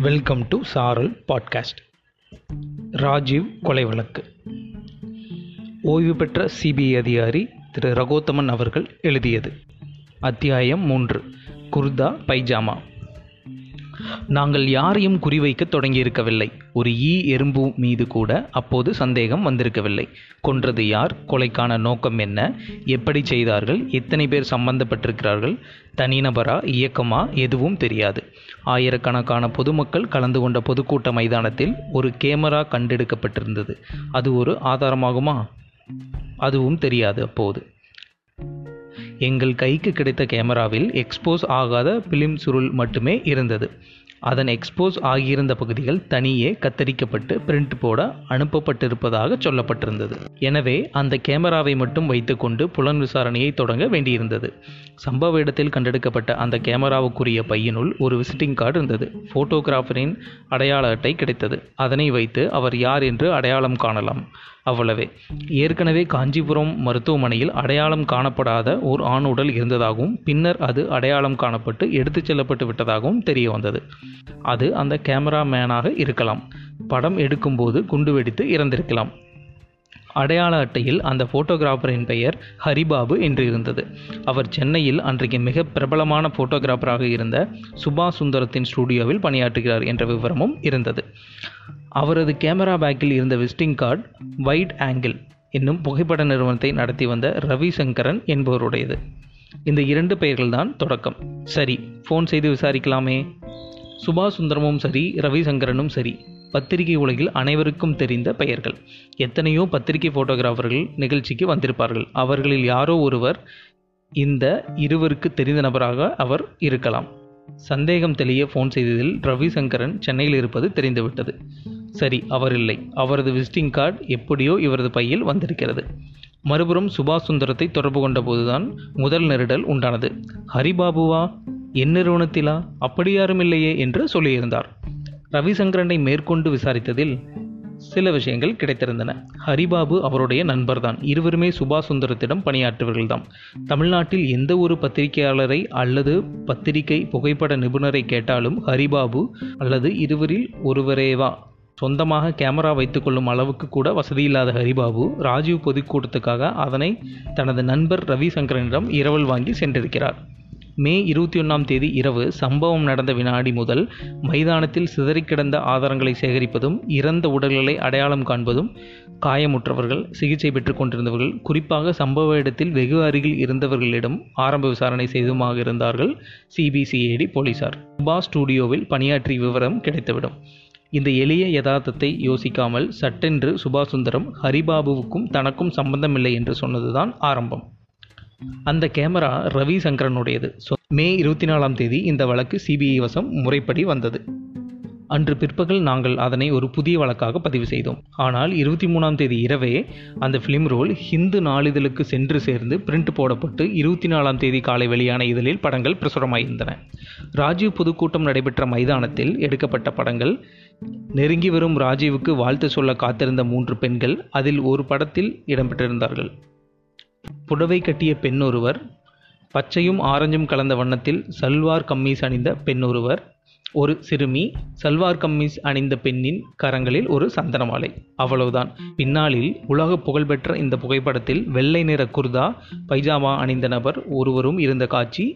Welcome to Saral podcast Rajiv கொலை வழக்கு. ஓய்வு பெற்ற சிபிஐ அதிகாரி திரு ரகோத்தமன் அவர்கள் எழுதியது. அத்தியாயம் மூன்று. குர்தா பைஜாமா. நாங்கள் யாரையும் குறிவைக்க தொடங்கியிருக்கவில்லை. ஒரு ஈ எறும்பு மீது கூட அப்போது சந்தேகம் வந்திருக்கவில்லை. கொன்றது யார்? கொலைக்கான நோக்கம் என்ன? எப்படி செய்தார்கள்? எத்தனை பேர் சம்பந்தப்பட்டிருக்கிறார்கள்? தனிநபரா? இயக்கமா? எதுவும் தெரியாது. ஆயிரக்கணக்கான பொதுமக்கள் கலந்து கொண்ட பொதுக்கூட்ட மைதானத்தில் ஒரு கேமரா கண்டெடுக்கப்பட்டிருந்தது. அது ஒரு ஆதாரமாகுமா? அதுவும் தெரியாது அப்போது. எங்கள் கைக்கு கிடைத்த கேமராவில் எக்ஸ்போஸ் ஆகாத பிலிம் சுருள் மட்டுமே இருந்தது. அதன் எக்ஸ்போஸ் ஆகியிருந்த பகுதிகள் தனியே கத்தரிக்கப்பட்டு பிரிண்ட் போட அனுப்பப்பட்டிருப்பதாக சொல்லப்பட்டிருந்தது. எனவே அந்த கேமராவை மட்டும் வைத்துக்கொண்டு புலன் விசாரணையை தொடங்க வேண்டியிருந்தது. சம்பவ இடத்தில் கண்டெடுக்கப்பட்ட அந்த கேமராவுக்குரிய பையனுள் ஒரு விசிட்டிங் கார்டு இருந்தது. ஃபோட்டோகிராஃபரின் அடையாள அட்டை கிடைத்தது. அதனை வைத்து அவர் யார் என்று அடையாளம் காணலாம். அவ்வளவே. ஏற்கனவே காஞ்சிபுரம் மருத்துவமனையில் அடையாளம் காணப்படாத ஓர் ஆண் உடல் இருந்ததாகவும் பின்னர் அது அடையாளம் காணப்பட்டு எடுத்துச் செல்லப்பட்டு விட்டதாகவும் தெரிய வந்தது. அது அந்த கேமராமேனாக இருக்கலாம். படம் எடுக்கும்போது குண்டு வெடித்து இறந்திருக்கலாம். அடையாள அட்டையில் அந்த ஃபோட்டோகிராஃபரின் பெயர் ஹரிபாபு என்று இருந்தது. அவர் சென்னையில் அன்றைக்கு மிக பிரபலமான ஃபோட்டோகிராஃபராக இருந்த சுபாஷ் சுந்தரத்தின் ஸ்டுடியோவில் பணியாற்றுகிறார் என்ற விவரமும் இருந்தது. அவரது கேமரா பேக்கில் இருந்த விசிட்டிங் கார்டு வைட் ஆங்கிள் என்னும் புகைப்பட நிறுவனத்தை நடத்தி வந்த ரவிசங்கரன் என்பவருடையது. இந்த இரண்டு பெயர்கள்தான் தொடக்கம். சரி ஃபோன் செய்து விசாரிக்கலாமே. சுபாஷ் சுந்தரமும் சரி ரவிசங்கரனும் சரி. பத்திரிகை உலகில் அனைவருக்கும் தெரிந்த பெயர்கள். எத்தனையோ பத்திரிகை ஃபோட்டோகிராஃபர்கள் நிகழ்ச்சிக்கு வந்திருப்பார்கள். அவர்களில் யாரோ ஒருவர் இந்த இருவருக்கு தெரிந்த நபராக அவர் இருக்கலாம். சந்தேகம் தெளிய ஃபோன் செய்ததில் ரவிசங்கரன் சென்னையில் இருப்பது தெரிந்துவிட்டது. சரி அவர் இல்லை. அவரது விசிட்டிங் கார்டு எப்படியோ இவரது பையில் வந்திருக்கிறது. மறுபுறம் சுபாஷ் சுந்தரத்தை தொடர்பு கொண்ட போதுதான் முதல் நெருடல் உண்டானது. ஹரிபாபுவா என் நிறுவனத்திலா? அப்படி யாரும் இல்லையே என்று சொல்லியிருந்தார். ரவிசங்கரனை மேற்கொண்டு விசாரித்ததில் சில விஷயங்கள் கிடைத்திருந்தன. ஹரிபாபு அவருடைய நண்பர்தான். இருவருமே சுபாஷ் சுந்தரத்திடம் பணியாற்றுவர்கள்தான் தமிழ்நாட்டில் எந்த ஒரு பத்திரிகையாளரை அல்லது பத்திரிகை புகைப்பட நிபுணரை கேட்டாலும் ஹரிபாபு அல்லது இருவரில் ஒருவரேவா? சொந்தமாக கேமரா வைத்துக்கொள்ளும் அளவுக்கு கூட வசதியில்லாத ஹரிபாபு ராஜீவ் பொதுக்கூட்டத்துக்காக அதனை தனது நண்பர் ரவிசங்கரனிடம் இரவல் வாங்கி சென்றிருக்கிறார். மே இருபத்தி ஒன்றாம் தேதி இரவு சம்பவம் நடந்த வினாடி முதல் மைதானத்தில் சிதறிக் கிடந்த ஆதாரங்களை சேகரிப்பதும் இறந்த உடல்களை அடையாளம் காண்பதும் காயமுற்றவர்கள் சிகிச்சை பெற்றுக் கொண்டிருந்தவர்கள் குறிப்பாக சம்பவ இடத்தில் வெகு அருகில் இருந்தவர்களிடம் ஆரம்ப விசாரணை செய்துமாக இருந்தார்கள் சிபிசிஐடி போலீசார். பா ஸ்டுடியோவில் பணியாற்றிய விவரம் கிடைத்துவிடும். இந்த எளிய யதார்த்தத்தை யோசிக்காமல் சட்டென்று சுபாஷ் சுந்தரம் ஹரிபாபுவுக்கும் தனக்கும் சம்பந்தமில்லை என்று சொன்னதுதான் ஆரம்பம். அந்த கேமரா ரவி சங்கரனுடையது மே இருபத்தி நாலாம் தேதி இந்த வழக்கு சிபிஐ வசம் முறைப்படி வந்தது. அன்று பிற்பகல் நாங்கள் அதனை ஒரு புதிய வழக்காக பதிவு செய்தோம். ஆனால் இருபத்தி மூணாம் தேதி இரவே அந்த ஃபிலிம் ரோல் ஹிந்து நாளிதழுக்கு சென்று சேர்ந்து பிரிண்ட் போடப்பட்டு இருபத்தி நாலாம் தேதி காலை வெளியான இதழில் படங்கள் பிரசுரமாயிருந்தன. ராஜீவ் பொதுக்கூட்டம் நடைபெற்ற மைதானத்தில் எடுக்கப்பட்ட படங்கள் நெருங்கி வரும் ராஜீவுக்கு வாழ்த்து சொல்ல காத்திருந்த மூன்று பெண்கள் அதில் ஒரு படத்தில் இடம்பெற்றிருந்தார்கள். புடவை கட்டிய பெண் ஒருவர் பச்சையும் ஆரஞ்சும் கலந்த வண்ணத்தில் சல்வார் கம்மீஸ் அணிந்த பெண் ஒருவர் ஒரு சிறுமி சல்வார் கம்மீஸ் அணிந்த பெண்ணின் கரங்களில் ஒரு சந்தன மாலை அவ்வளவுதான். பின்னாளில் உலக புகழ்பெற்ற இந்த புகைப்படத்தில் வெள்ளை நிற குர்தா பைஜாமா அணிந்த நபர் ஒருவரும் இருந்த காட்சி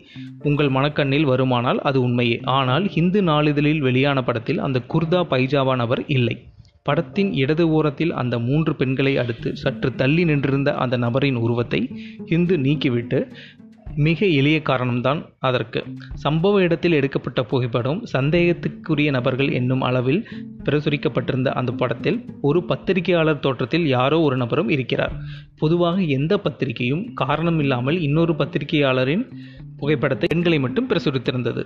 உங்கள் மனக்கண்ணில் வருமானால் அது உண்மையே. ஆனால் ஹிந்து நாளிதழில் வெளியான படத்தில் அந்த குர்தா பைஜாமா நபர் இல்லை. படத்தின் இடது ஓரத்தில் அந்த மூன்று பெண்களை அடுத்து சற்று தள்ளி நின்றிருந்த அந்த நபரின் உருவத்தை ஹிந்து நீக்கிவிட்டு மிக எளிய காரணம்தான் அதற்கு. சம்பவ இடத்தில் எடுக்கப்பட்ட புகைப்படம் சந்தேகத்துக்குரிய நபர்கள் என்னும் அளவில் பிரசுரிக்கப்பட்டிருந்த அந்த படத்தில் ஒரு பத்திரிகையாளர் தோற்றத்தில் யாரோ ஒரு நபரும் இருக்கிறார். பொதுவாக எந்த பத்திரிகையும் காரணம் இல்லாமல் இன்னொரு பத்திரிகையாளரின் புகைப்படத்தை பெண்களை மட்டும் பிரசுரித்திருந்தது.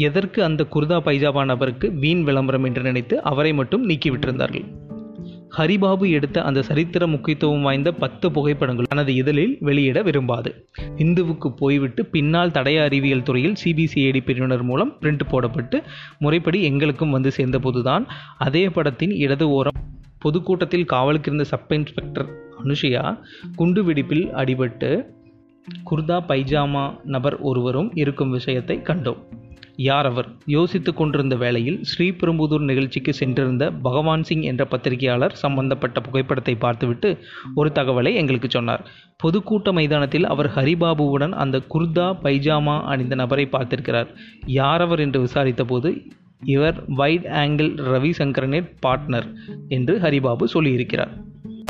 எதற்கு அந்த குர்தா பைஜாபா நபருக்கு வீண் விளம்பரம் என்று நினைத்து அவரை மட்டும் நீக்கிவிட்டிருந்தார்கள்? ஹரிபாபு எடுத்த அந்த சரித்திர முக்கியத்துவம் வாய்ந்த பத்து புகைப்படங்கள் தனது இதழில் வெளியிட விரும்பாது. இந்துவுக்கு போய்விட்டு பின்னால் தடய அறிவியல் துறையில் சிபிசிஐடி பிரிவினர் மூலம் பிரிண்ட் போடப்பட்டு முறைப்படி எங்களுக்கும் வந்து சேர்ந்தபோதுதான் அதே படத்தின் இடது ஓரம் பொதுக்கூட்டத்தில் காவலுக்கு இருந்த சப் இன்ஸ்பெக்டர் அனுஷியா குண்டு வெடிப்பில் அடிபட்டு குர்தா பைஜாமா நபர் ஒருவரும் இருக்கும் விஷயத்தை கண்டோம். யார் அவர்? யோசித்துக் கொண்டிருந்த வேளையில் ஸ்ரீபெரும்புதூர் நிகழ்ச்சிக்கு சென்றிருந்த பகவான் சிங் என்ற பத்திரிகையாளர் சம்பந்தப்பட்ட புகைப்படத்தை பார்த்துவிட்டு ஒரு தகவலை எங்களுக்கு சொன்னார். பொதுக்கூட்ட மைதானத்தில் அவர் ஹரிபாபுவுடன் அந்த குர்தா பைஜாமா அணிந்த நபரை பார்த்திருக்கிறார். யார் அவர் என்று விசாரித்தபோது இவர் வைட் ஆங்கிள் ரவிசங்கரனின் பார்ட்னர் என்று ஹரிபாபு சொல்லியிருக்கிறார்.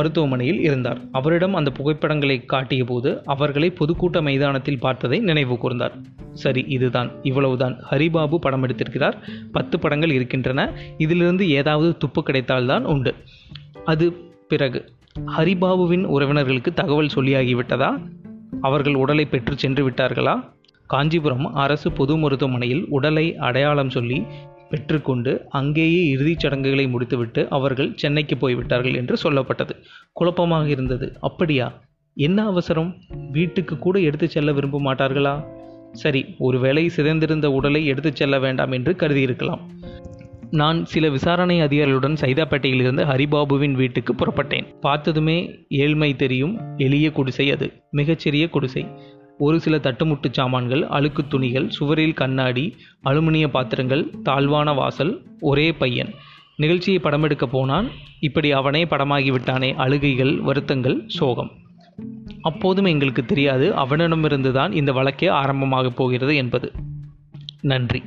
மருத்துவமனையில் இருந்தார். அவரிடம் அந்த புகைப்படங்களை காட்டிய போது அவர்களை பொதுக்கூட்ட மைதானத்தில் பார்த்ததை நினைவு கூர்ந்தார். சரி இதுதான். இவ்வளவுதான். ஹரிபாபு படம் எடுத்திருக்கிறார். பத்து படங்கள் இருக்கின்றன. இதிலிருந்து ஏதாவது துப்பு கிடைத்தால்தான் உண்டு. அது பிறகு. ஹரிபாபுவின் உறவினர்களுக்கு தகவல் சொல்லியாகிவிட்டதா? அவர்கள் உடலை பெற்று சென்று விட்டார்களா? காஞ்சிபுரம் அரசு பொது மருத்துவமனையில் உடலை அடையாளம் சொல்லி பெற்றுக்கொண்டு அங்கேயே இறுதிச் சடங்குகளை முடித்துவிட்டு அவர்கள் சென்னைக்கு போய்விட்டார்கள் என்று சொல்லப்பட்டது. குழப்பமாக இருந்தது. அப்படியா? என்ன அவசரம்? வீட்டுக்கு கூட எடுத்து செல்ல விரும்ப மாட்டார்களா சரி ஒருவேளை சிதைந்திருந்த உடலை எடுத்துச் செல்ல வேண்டாம் என்று கருதியிருக்கலாம். நான் சில விசாரணை அதிகாரிகளுடன் சைதாப்பேட்டையிலிருந்து ஹரிபாபுவின் வீட்டுக்கு புறப்பட்டேன். பார்த்ததுமே ஏழ்மை தெரியும். எளிய குடிசை அது. மிகச்சிறிய குடிசை. ஒரு சில தட்டுமுட்டு சாமான்கள் அழுக்கு துணிகள் சுவரில் கண்ணாடி அலுமினிய பாத்திரங்கள் தாழ்வான வாசல் ஒரே பையன். நிகழ்ச்சியை படமெடுக்க போனான். இப்படி அவனே படமாகி விட்டானே அழுகைகள் வருத்தங்கள் சோகம். அப்போதும் எங்களுக்கு தெரியாது அவனிடமிருந்து தான் இந்த வழக்கே ஆரம்பமாக போகிறது என்பது. நன்றி.